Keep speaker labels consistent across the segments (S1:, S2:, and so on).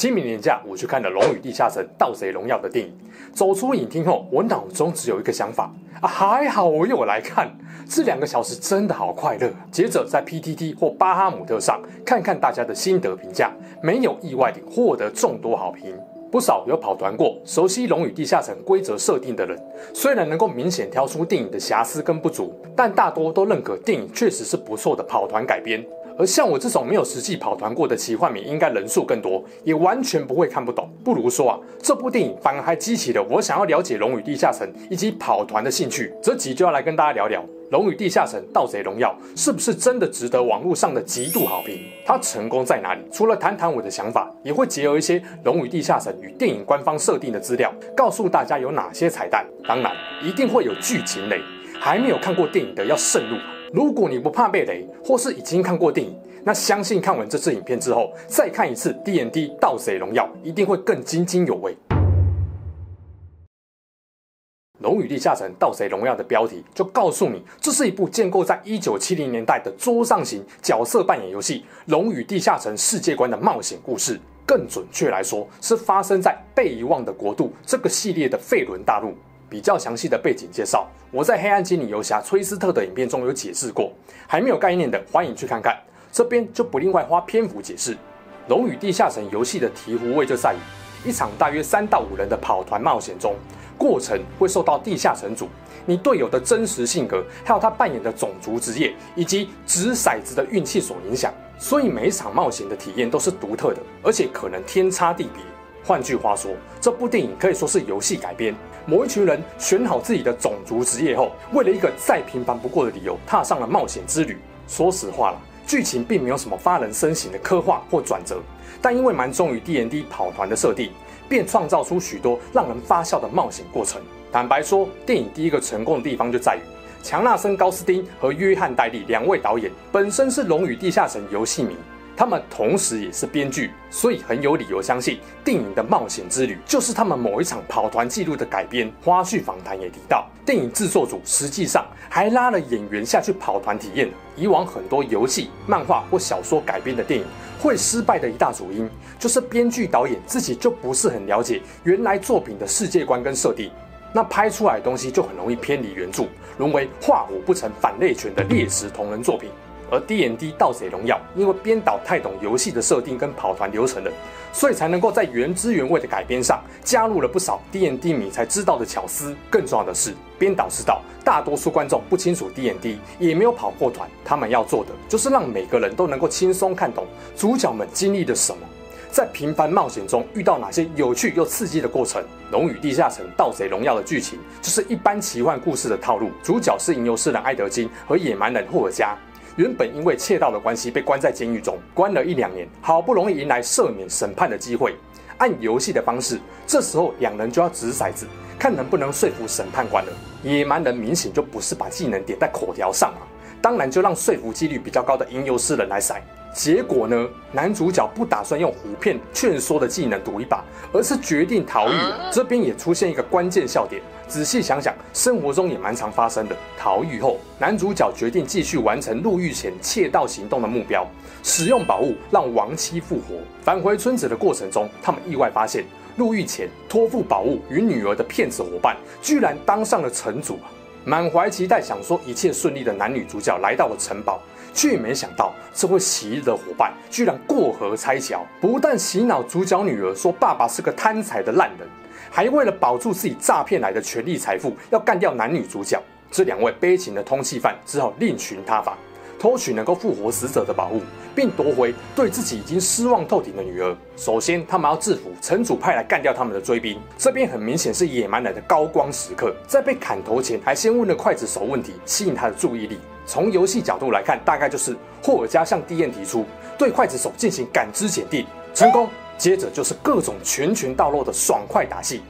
S1: 清明年假，我去看了《龙与地下城：盗贼荣耀》的电影。走出影厅后，我脑中只有一个想法啊，还好我有来看，这两个小时真的好快乐。接着在 PTT 或巴哈姆特上看看大家的心得评价，没有意外地获得众多好评。不少有跑团过、熟悉《龙与地下城》规则设定的人，虽然能够明显挑出电影的瑕疵跟不足，但大多都认可电影确实是不错的跑团改编。而像我这种没有实际跑团过的奇幻迷，应该人数更多，也完全不会看不懂。不如说啊，这部电影反而还激起了我想要了解《龙与地下城》以及跑团的兴趣。这集就要来跟大家聊聊《龙与地下城：盗贼荣耀》是不是真的值得网络上的极度好评？它成功在哪里？除了谈谈我的想法，也会结合一些《龙与地下城》与电影官方设定的资料，告诉大家有哪些彩蛋。当然，一定会有剧情雷，还没有看过电影的要慎入。如果你不怕被雷，或是已经看过电影，那相信看完这次影片之后，再看一次 D&D 盗贼荣耀，一定会更津津有味。《龙与地下城：盗贼荣耀》的标题就告诉你，这是一部建构在1970年代的桌上型角色扮演游戏《龙与地下城》世界观的冒险故事。更准确来说，是发生在被遗忘的国度这个系列的费伦大陆。比较详细的背景介绍，我在《黑暗精灵游侠》崔斯特的影片中有解释过，还没有概念的欢迎去看看。这边就不另外花篇幅解释。《龙与地下城》游戏的醍醐味就在于，一场大约三到五人的跑团冒险中，过程会受到地下城主你队友的真实性格，还有他扮演的种族职业以及掷骰子的运气所影响，所以每一场冒险的体验都是独特的，而且可能天差地别。换句话说，这部电影可以说是游戏改编。某一群人选好自己的种族职业后，为了一个再平凡不过的理由，踏上了冒险之旅。说实话了，剧情并没有什么发人深省的刻画或转折，但因为蛮忠于 D N D 跑团的设定，便创造出许多让人发笑的冒险过程。坦白说，电影第一个成功的地方就在于强纳森·高斯汀和约翰·戴利两位导演本身是《龙与地下城》游戏迷。他们同时也是编剧，所以很有理由相信电影的冒险之旅就是他们某一场跑团记录的改编。花絮访谈也提到，电影制作组实际上还拉了演员下去跑团体验。以往很多游戏、漫画或小说改编的电影会失败的一大主因，就是编剧导演自己就不是很了解原来作品的世界观跟设定，那拍出来的东西就很容易偏离原著，沦为画虎不成反类犬的劣质同人作品。而 DND 盗贼荣耀因为编导太懂游戏的设定跟跑团流程了，所以才能够在原汁原味的改编上加入了不少 DND 迷才知道的巧思。更重要的是，编导知道大多数观众不清楚 DND，也没有跑过团，他们要做的就是让每个人都能够轻松看懂主角们经历了什么，在平凡冒险中遇到哪些有趣又刺激的过程。《龙与地下城：盗贼荣耀》的剧情就是一般奇幻故事的套路，主角是吟游诗人艾德金和野蛮人霍尔加。原本因为窃盗的关系被关在监狱中，关了一两年，好不容易迎来赦免审判的机会。按游戏的方式，这时候两人就要掷骰子，看能不能说服审判官了。野蛮人明显就不是把技能点在口条上啊，当然就让说服几率比较高的吟游诗人来塞。结果呢，男主角不打算用唬骗劝说的技能赌一把，而是决定逃狱了。这边也出现一个关键笑点，仔细想想，生活中也蛮常发生的。逃狱后，男主角决定继续完成入狱前窃盗行动的目标，使用宝物让亡妻复活。返回村子的过程中，他们意外发现，入狱前托付宝物与女儿的骗子伙伴，居然当上了城主啊！满怀期待，想说一切顺利的男女主角来到了城堡。却没想到，这位昔日的伙伴居然过河拆桥，不但洗脑主角女儿说爸爸是个贪财的烂人，还为了保住自己诈骗来的权力财富，要干掉男女主角。这两位悲情的通缉犯只好另寻他法，偷取能够复活死者的宝物，并夺回对自己已经失望透顶的女儿。首先，他们要制服城主派来干掉他们的追兵，这边很明显是野蛮人的高光时刻。在被砍头前，还先问了刽子手问题，吸引他的注意力。从游戏角度来看，大概就是霍尔加向 DM 提出对刽子手进行感知检定，成功，接着就是各种拳拳到肉的爽快打戏。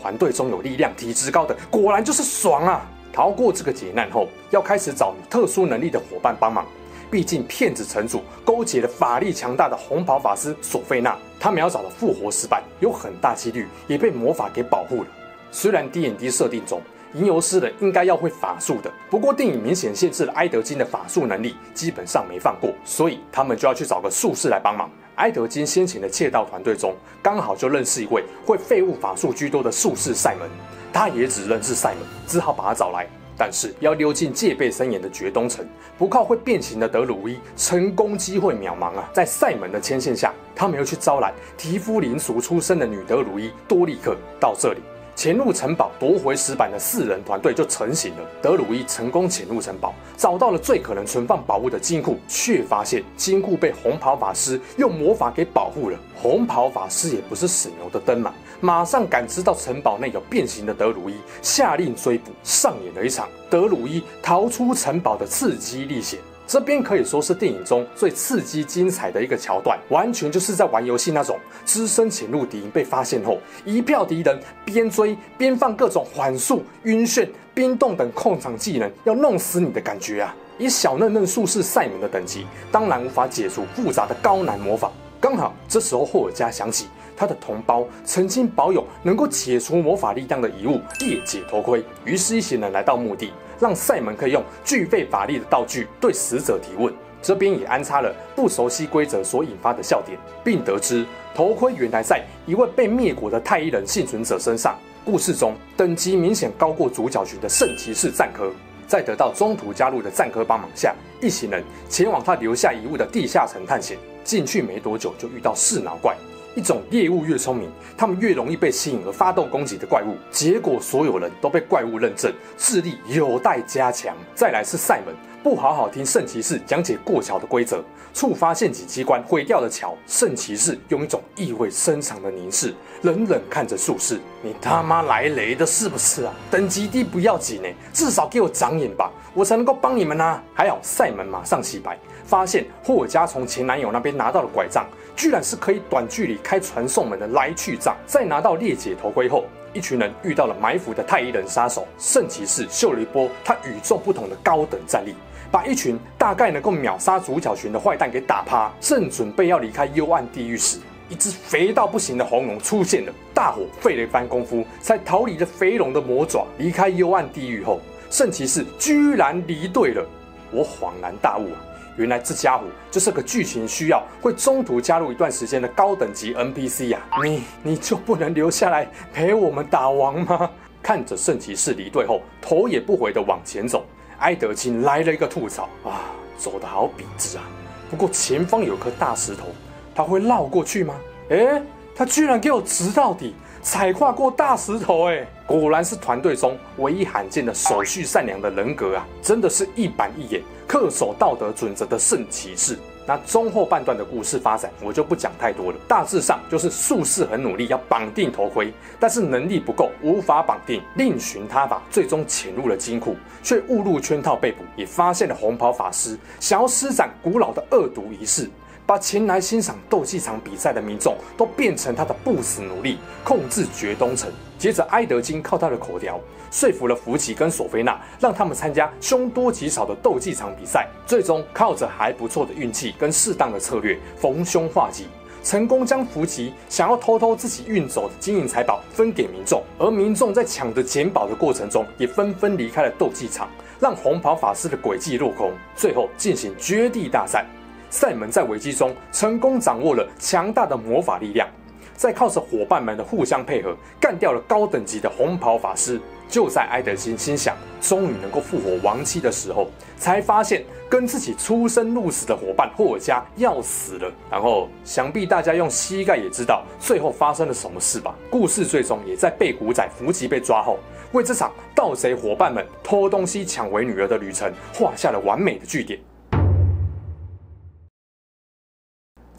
S1: 团队中有力量、体质高的，果然就是爽啊！逃过这个劫难后，要开始找特殊能力的伙伴帮忙。毕竟骗子城主勾结了法力强大的红袍法师索菲娜，他们要找的复活石板有很大几率也被魔法给保护了。虽然 D&D 设定中吟游诗人应该要会法术的，不过电影明显限制了埃德金的法术能力，基本上没放过，所以他们就要去找个术士来帮忙。埃德金先前的窃盗团队中，刚好就认识一位会废物法术居多的术士赛门，他也只认识赛门，只好把他找来。但是要溜进戒备森严的绝东城，不靠会变形的德鲁伊，成功机会渺茫啊！在赛门的牵线下，他没有去招揽提夫林族出身的女德鲁伊多利克。到这里，潜入城堡夺回石板的四人团队就成型了。德鲁伊成功潜入城堡，找到了最可能存放宝物的金库，却发现金库被红袍法师用魔法给保护了。红袍法师也不是省油的灯嘛。马上感知到城堡内有变形的德鲁伊，下令追捕，上演了一场德鲁伊逃出城堡的刺激历险。这边可以说是电影中最刺激精彩的一个桥段，完全就是在玩游戏那种，只身潜入敌营被发现后，一票敌人边追边放各种缓速、晕眩、冰冻等控场技能，要弄死你的感觉啊！以小嫩嫩术士赛门的等级，当然无法解除复杂的高难魔法。刚好这时候霍尔加想起。他的同胞曾经保有能够解除魔法力量的遗物裂解头盔，于是一行人来到墓地，让赛门可以用具备法力的道具对死者提问。这边也安插了不熟悉规则所引发的笑点，并得知头盔原来在一位被灭国的太一人幸存者身上。故事中等级明显高过主角群的圣骑士赞科，在得到中途加入的赞科帮忙下，一行人前往他留下遗物的地下城探险。进去没多久就遇到噬脑怪。一种猎物越聪明，他们越容易被吸引而发动攻击的怪物。结果所有人都被怪物认证，智力有待加强。再来是赛门，不好好听圣骑士讲解过桥的规则，触发陷阱机关毁掉了桥。圣骑士用一种意味深长的凝视，冷冷看着术士：“你他妈来雷的是不是啊？等级低不要紧呢，至少给我长眼吧，我才能够帮你们啊！”还好赛门马上洗白，发现霍尔加从前男友那边拿到了拐杖。居然是可以短距离开传送门的来去杖。在拿到裂解头盔后，一群人遇到了埋伏的太一人杀手圣骑士，秀了一波他与众不同的高等战力，把一群大概能够秒杀主角群的坏蛋给打趴。正准备要离开幽暗地狱时，一只肥到不行的红龙出现了，大伙费了一番功夫才逃离了肥龙的魔爪。离开幽暗地狱后，圣骑士居然离队了，我恍然大悟啊！原来这家伙就是个剧情需要会中途加入一段时间的高等级 NPC 呀、啊！你你就不能留下来陪我们打王吗？看着圣骑士离队后头也不回的往前走，埃德金来了一个吐槽啊，走得好笔直啊！不过前方有颗大石头，他会绕过去吗？诶，他居然给我直到底！踩跨过大石头，哎，果然是团队中唯一罕见的守序善良的人格啊！真的是一板一眼、恪守道德准则的圣骑士。那中后半段的故事发展，我就不讲太多了。大致上就是术士很努力要绑定头盔，但是能力不够，无法绑定，另寻他法，最终潜入了金库，却误入圈套被捕，也发现了红袍法师想要施展古老的恶毒仪式。把前来欣赏斗技场比赛的民众都变成他的不死奴隶，控制绝东城。接着，埃德金靠他的口条说服了福奇跟索菲娜，让他们参加凶多吉少的斗技场比赛。最终，靠着还不错的运气跟适当的策略，逢凶化吉，成功将福奇想要偷偷自己运走的金银财宝分给民众。而民众在抢着捡宝的过程中，也纷纷离开了斗技场，让红袍法师的诡计落空。最后进行绝地大战。赛门在危机中成功掌握了强大的魔法力量，再靠着伙伴们的互相配合，干掉了高等级的红袍法师。就在埃德金心想终于能够复活亡妻的时候，才发现跟自己出生入死的伙伴霍尔加要死了。然后，想必大家用膝盖也知道最后发生了什么事吧？故事最终也在被古仔福吉被抓后，为这场盗贼伙伴们偷东西抢回女儿的旅程画下了完美的句点。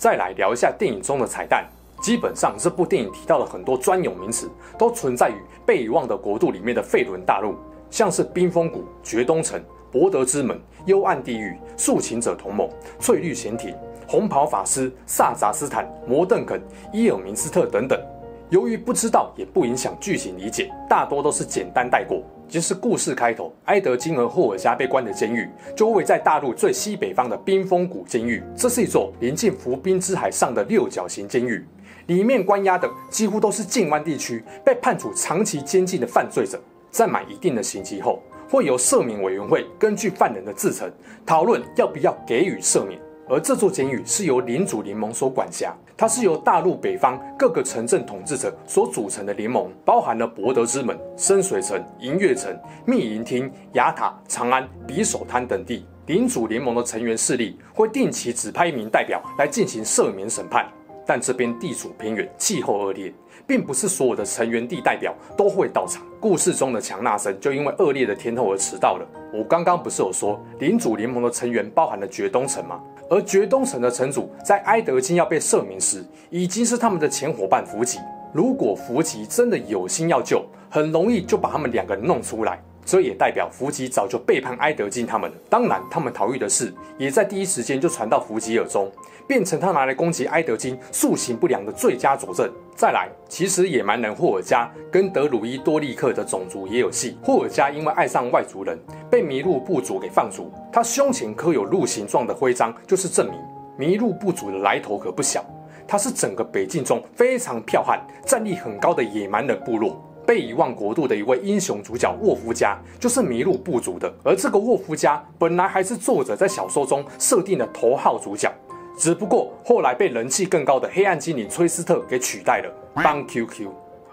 S1: 再来聊一下电影中的彩蛋。基本上，这部电影提到了很多专有名词，都存在于被遗忘的国度里面的费伦大陆，像是冰封谷、绝东城、博德之门、幽暗地狱、肃清者同盟、翠绿潜艇、红袍法师萨扎斯坦、摩邓肯、伊尔明斯特等等。由于不知道也不影响剧情理解，大多都是简单带过。就是故事开头，埃德金和霍尔加被关的监狱，就位在大陆最西北方的冰封谷监狱。这是一座临近浮冰之海上的六角形监狱，里面关押的几乎都是近湾地区被判处长期监禁的犯罪者。在满一定的刑期后，会由赦免委员会根据犯人的自陈讨论要不要给予赦免。而这座监狱是由领主联盟所管辖，它是由大陆北方各个城镇统治者所组成的联盟，包含了博德之门、深水城、银月城、密云厅、雅塔、长安、匕首滩等地。领主联盟的成员势力会定期指派一名代表来进行赦免审判，但这边地处偏远，气候恶劣。并不是所有的成员地代表都会到场。故事中的强纳森就因为恶劣的天候而迟到了。我刚刚不是有说领主联盟的成员包含了绝东城吗？而绝东城的城主在埃德金要被赦免时，已经是他们的前伙伴福吉。如果福吉真的有心要救，很容易就把他们两个弄出来。这也代表福吉早就背叛埃德金他们了。当然，他们逃狱的事也在第一时间就传到福吉耳中，变成他拿来攻击埃德金素行不良的最佳佐证。再来，其实野蛮人霍尔加跟德鲁伊多利克的种族也有戏。霍尔加因为爱上外族人，被麋鹿部族给放逐。他胸前刻有鹿形状的徽章，就是证明麋鹿部族的来头可不小。他是整个北境中非常剽悍、战力很高的野蛮人部落。被遗忘国度的一位英雄主角沃夫加，就是麋鹿部族的。而这个沃夫加本来还是作者在小说中设定的头号主角，只不过后来被人气更高的黑暗精灵崔斯特给取代了，帮 QQ。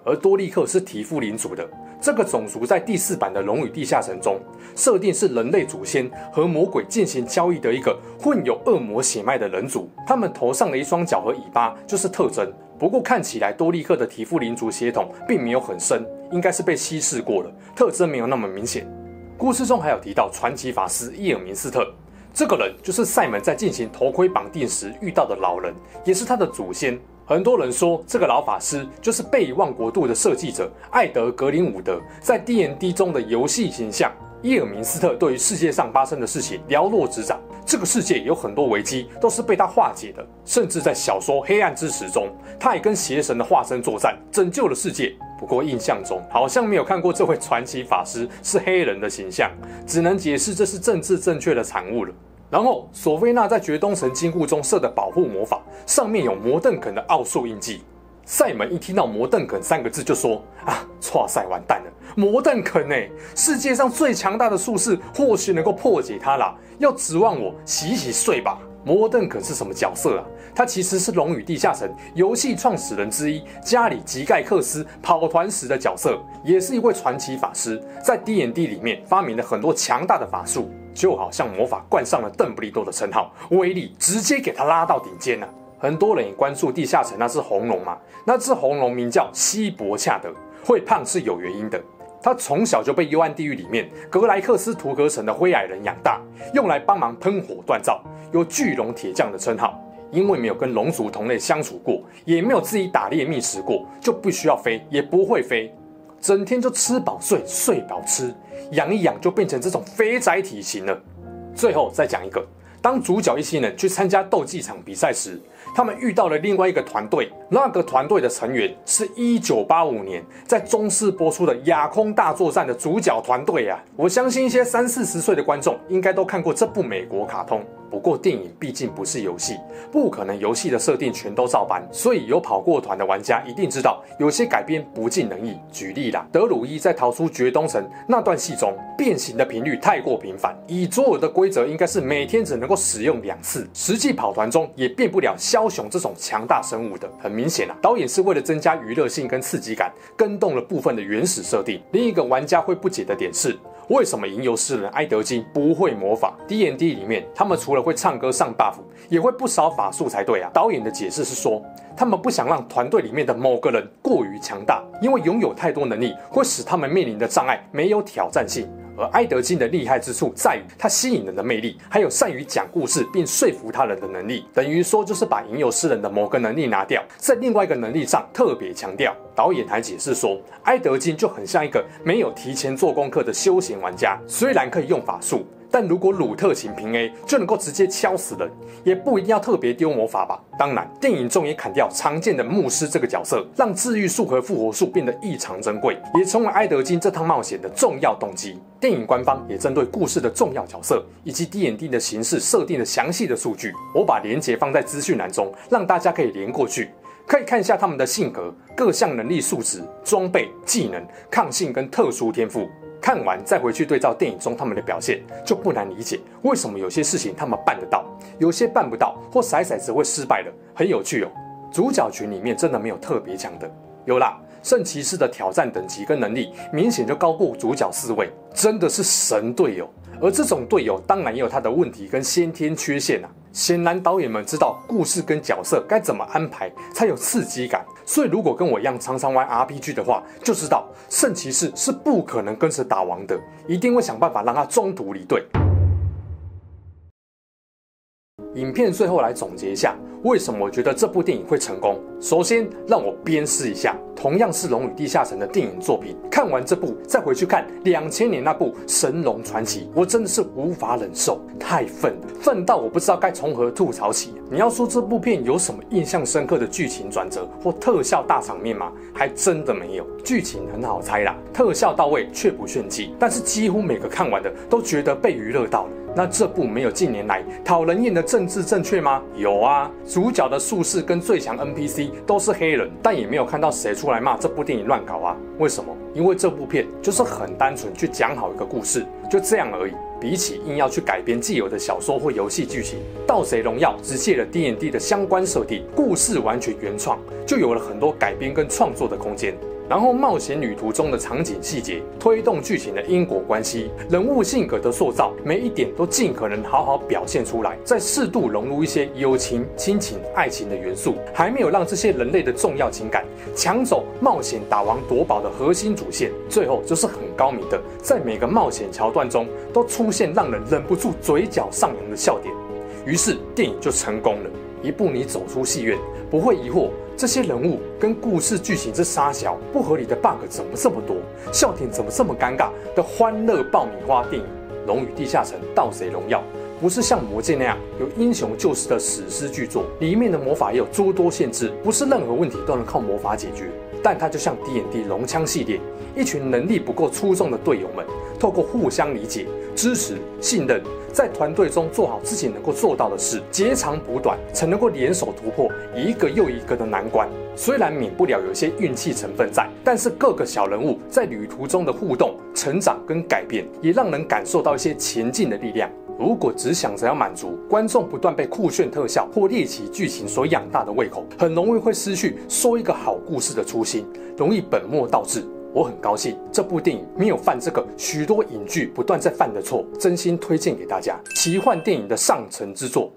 S1: 而多利克是提夫领主的这个种族，在第四版的《龙与地下城》中设定是人类祖先和魔鬼进行交易的一个混有恶魔血脉的人族，他们头上的一双脚和尾巴就是特征。不过看起来多利克的提夫领族血统并没有很深，应该是被稀释过了，特征没有那么明显。故事中还有提到传奇法师伊尔明斯特，这个人就是赛门在进行头盔绑定时遇到的老人，也是他的祖先。很多人说这个老法师就是被遗忘国度的设计者艾德格林伍德在 DND 中的游戏形象。伊尔明斯特对于世界上发生的事情了若指掌，这个世界有很多危机都是被他化解的，甚至在小说《黑暗之石》中，他也跟邪神的化身作战，拯救了世界。不过印象中好像没有看过这位传奇法师是黑人的形象，只能解释这是政治正确的产物了。然后索菲娜在绝冬城金库中设的保护魔法上面有摩邓肯的奥数印记。赛门一听到摩邓肯三个字就说：“啊，剉赛完蛋了！摩邓肯呢？世界上最强大的术士，或许能够破解它啦。要指望我洗洗睡吧？摩邓肯是什么角色啊？他其实是《龙与地下城》游戏创始人之一加里吉盖克斯跑团时的角色，也是一位传奇法师，在 D&D 里面发明了很多强大的法术，就好像魔法冠上了邓布利多的称号，威力直接给他拉到顶尖了。”很多人也关注地下城那只红龙嘛，那只红龙名叫西伯恰德，会胖是有原因的。他从小就被幽暗地狱里面格莱克斯图格城的灰矮人养大，用来帮忙喷火锻造，有巨龙铁匠的称号。因为没有跟龙族同类相处过，也没有自己打猎觅食过，就不需要飞，也不会飞，整天就吃饱睡，睡饱吃，养一养就变成这种肥宅体型了。最后再讲一个。当主角一行人去参加斗技场比赛时，他们遇到了另外一个团队。那个团队的成员是一九八五年在中视播出的《亚空大作战》的主角团队啊！我相信一些三四十岁的观众应该都看过这部美国卡通。不过电影毕竟不是游戏，不可能游戏的设定全都照搬，所以有跑过团的玩家一定知道，有些改编不尽人意。举例啦，德鲁伊在逃出绝东城那段戏中，变形的频率太过频繁，以佐尔的规则应该是每天只能够使用两次，实际跑团中也变不了枭雄这种强大生物的。很明显啊，导演是为了增加娱乐性跟刺激感，跟动了部分的原始设定。另一个玩家会不解的点是。为什么吟游诗人埃德金不会魔法？DND 里面，他们除了会唱歌上 buff，也会不少法术才对啊。导演的解释是说，他们不想让团队里面的某个人过于强大，因为拥有太多能力会使他们面临的障碍没有挑战性。而埃德金的厉害之处在于他吸引人的魅力，还有善于讲故事并说服他人的能力。等于说，就是把吟游诗人的某个能力拿掉，在另外一个能力上特别强调。导演还解释说，埃德金就很像一个没有提前做功课的休闲玩家，虽然可以用法术，但如果鲁特琴平 A 就能够直接敲死人，也不一定要特别丢魔法吧？当然，电影中也砍掉常见的牧师这个角色，让治愈术和复活术变得异常珍贵，也成为埃德金这趟冒险的重要动机。电影官方也针对故事的重要角色以及 D&D 的形式设定了详细的数据，我把连结放在资讯栏中，让大家可以连过去。可以看一下他们的性格、各项能力数值、装备、技能、抗性跟特殊天赋。看完再回去对照电影中他们的表现，就不难理解为什么有些事情他们办得到，有些办不到，或骰骰子会失败了。很有趣哦。主角群里面真的没有特别强的，有啦，圣骑士的挑战等级跟能力明显就高过主角四位，真的是神队友。而这种队友当然也有他的问题跟先天缺陷啊。显然，导演们知道故事跟角色该怎么安排才有刺激感，所以如果跟我一样常常玩 RPG 的话，就知道圣骑士是不可能跟着打王的，一定会想办法让他中途离队。影片最后来总结一下，为什么我觉得这部电影会成功？首先，让我鞭尸一下。同样是《龙与地下城》的电影作品，看完这部再回去看两千年那部《神龙传奇》，我真的是无法忍受，太愤了，愤到我不知道该从何吐槽起。你要说这部片有什么印象深刻的剧情转折或特效大场面吗？还真的没有。剧情很好猜啦，特效到位却不炫技，但是几乎每个看完的都觉得被娱乐到了。那这部没有近年来讨人厌的政治正确吗？有啊，主角的术士跟最强 NPC 都是黑人，但也没有看到谁出来骂这部电影乱搞啊。为什么？因为这部片就是很单纯去讲好一个故事，就这样而已。比起硬要去改编既有的小说或游戏剧情，《盗贼荣耀》只借了 D&D 的相关设定，故事完全原创，就有了很多改编跟创作的空间。然后冒险旅途中的场景细节，推动剧情的因果关系，人物性格的塑造，每一点都尽可能好好表现出来，再适度融入一些友情、亲情、爱情的元素，还没有让这些人类的重要情感抢走冒险打王夺宝的核心主线。最后就是很高明的，在每个冒险桥段中都出现让人忍不住嘴角上扬的笑点，于是电影就成功了。一部你走出戏院不会疑惑。这些人物跟故事剧情之沙小不合理的 bug 怎么这么多？笑点怎么这么尴尬的欢乐爆米花电影《龙与地下城：盗贼荣耀》不是像《魔戒》那样有英雄救世的史诗巨作，里面的魔法也有诸多限制，不是任何问题都能靠魔法解决。但它就像 DND 龙枪系列，一群能力不够出众的队友们，透过互相理解、支持、信任。在团队中做好自己能够做到的事，截长补短，才能够联手突破一个又一个的难关。虽然免不了有些运气成分在，但是各个小人物在旅途中的互动、成长跟改变，也让人感受到一些前进的力量。如果只想着要满足观众不断被酷炫特效或猎奇剧情所养大的胃口，很容易会失去说一个好故事的初心，容易本末倒置。我很高兴这部电影没有犯这个许多影剧不断在犯的错，真心推荐给大家。奇幻电影的上乘之作，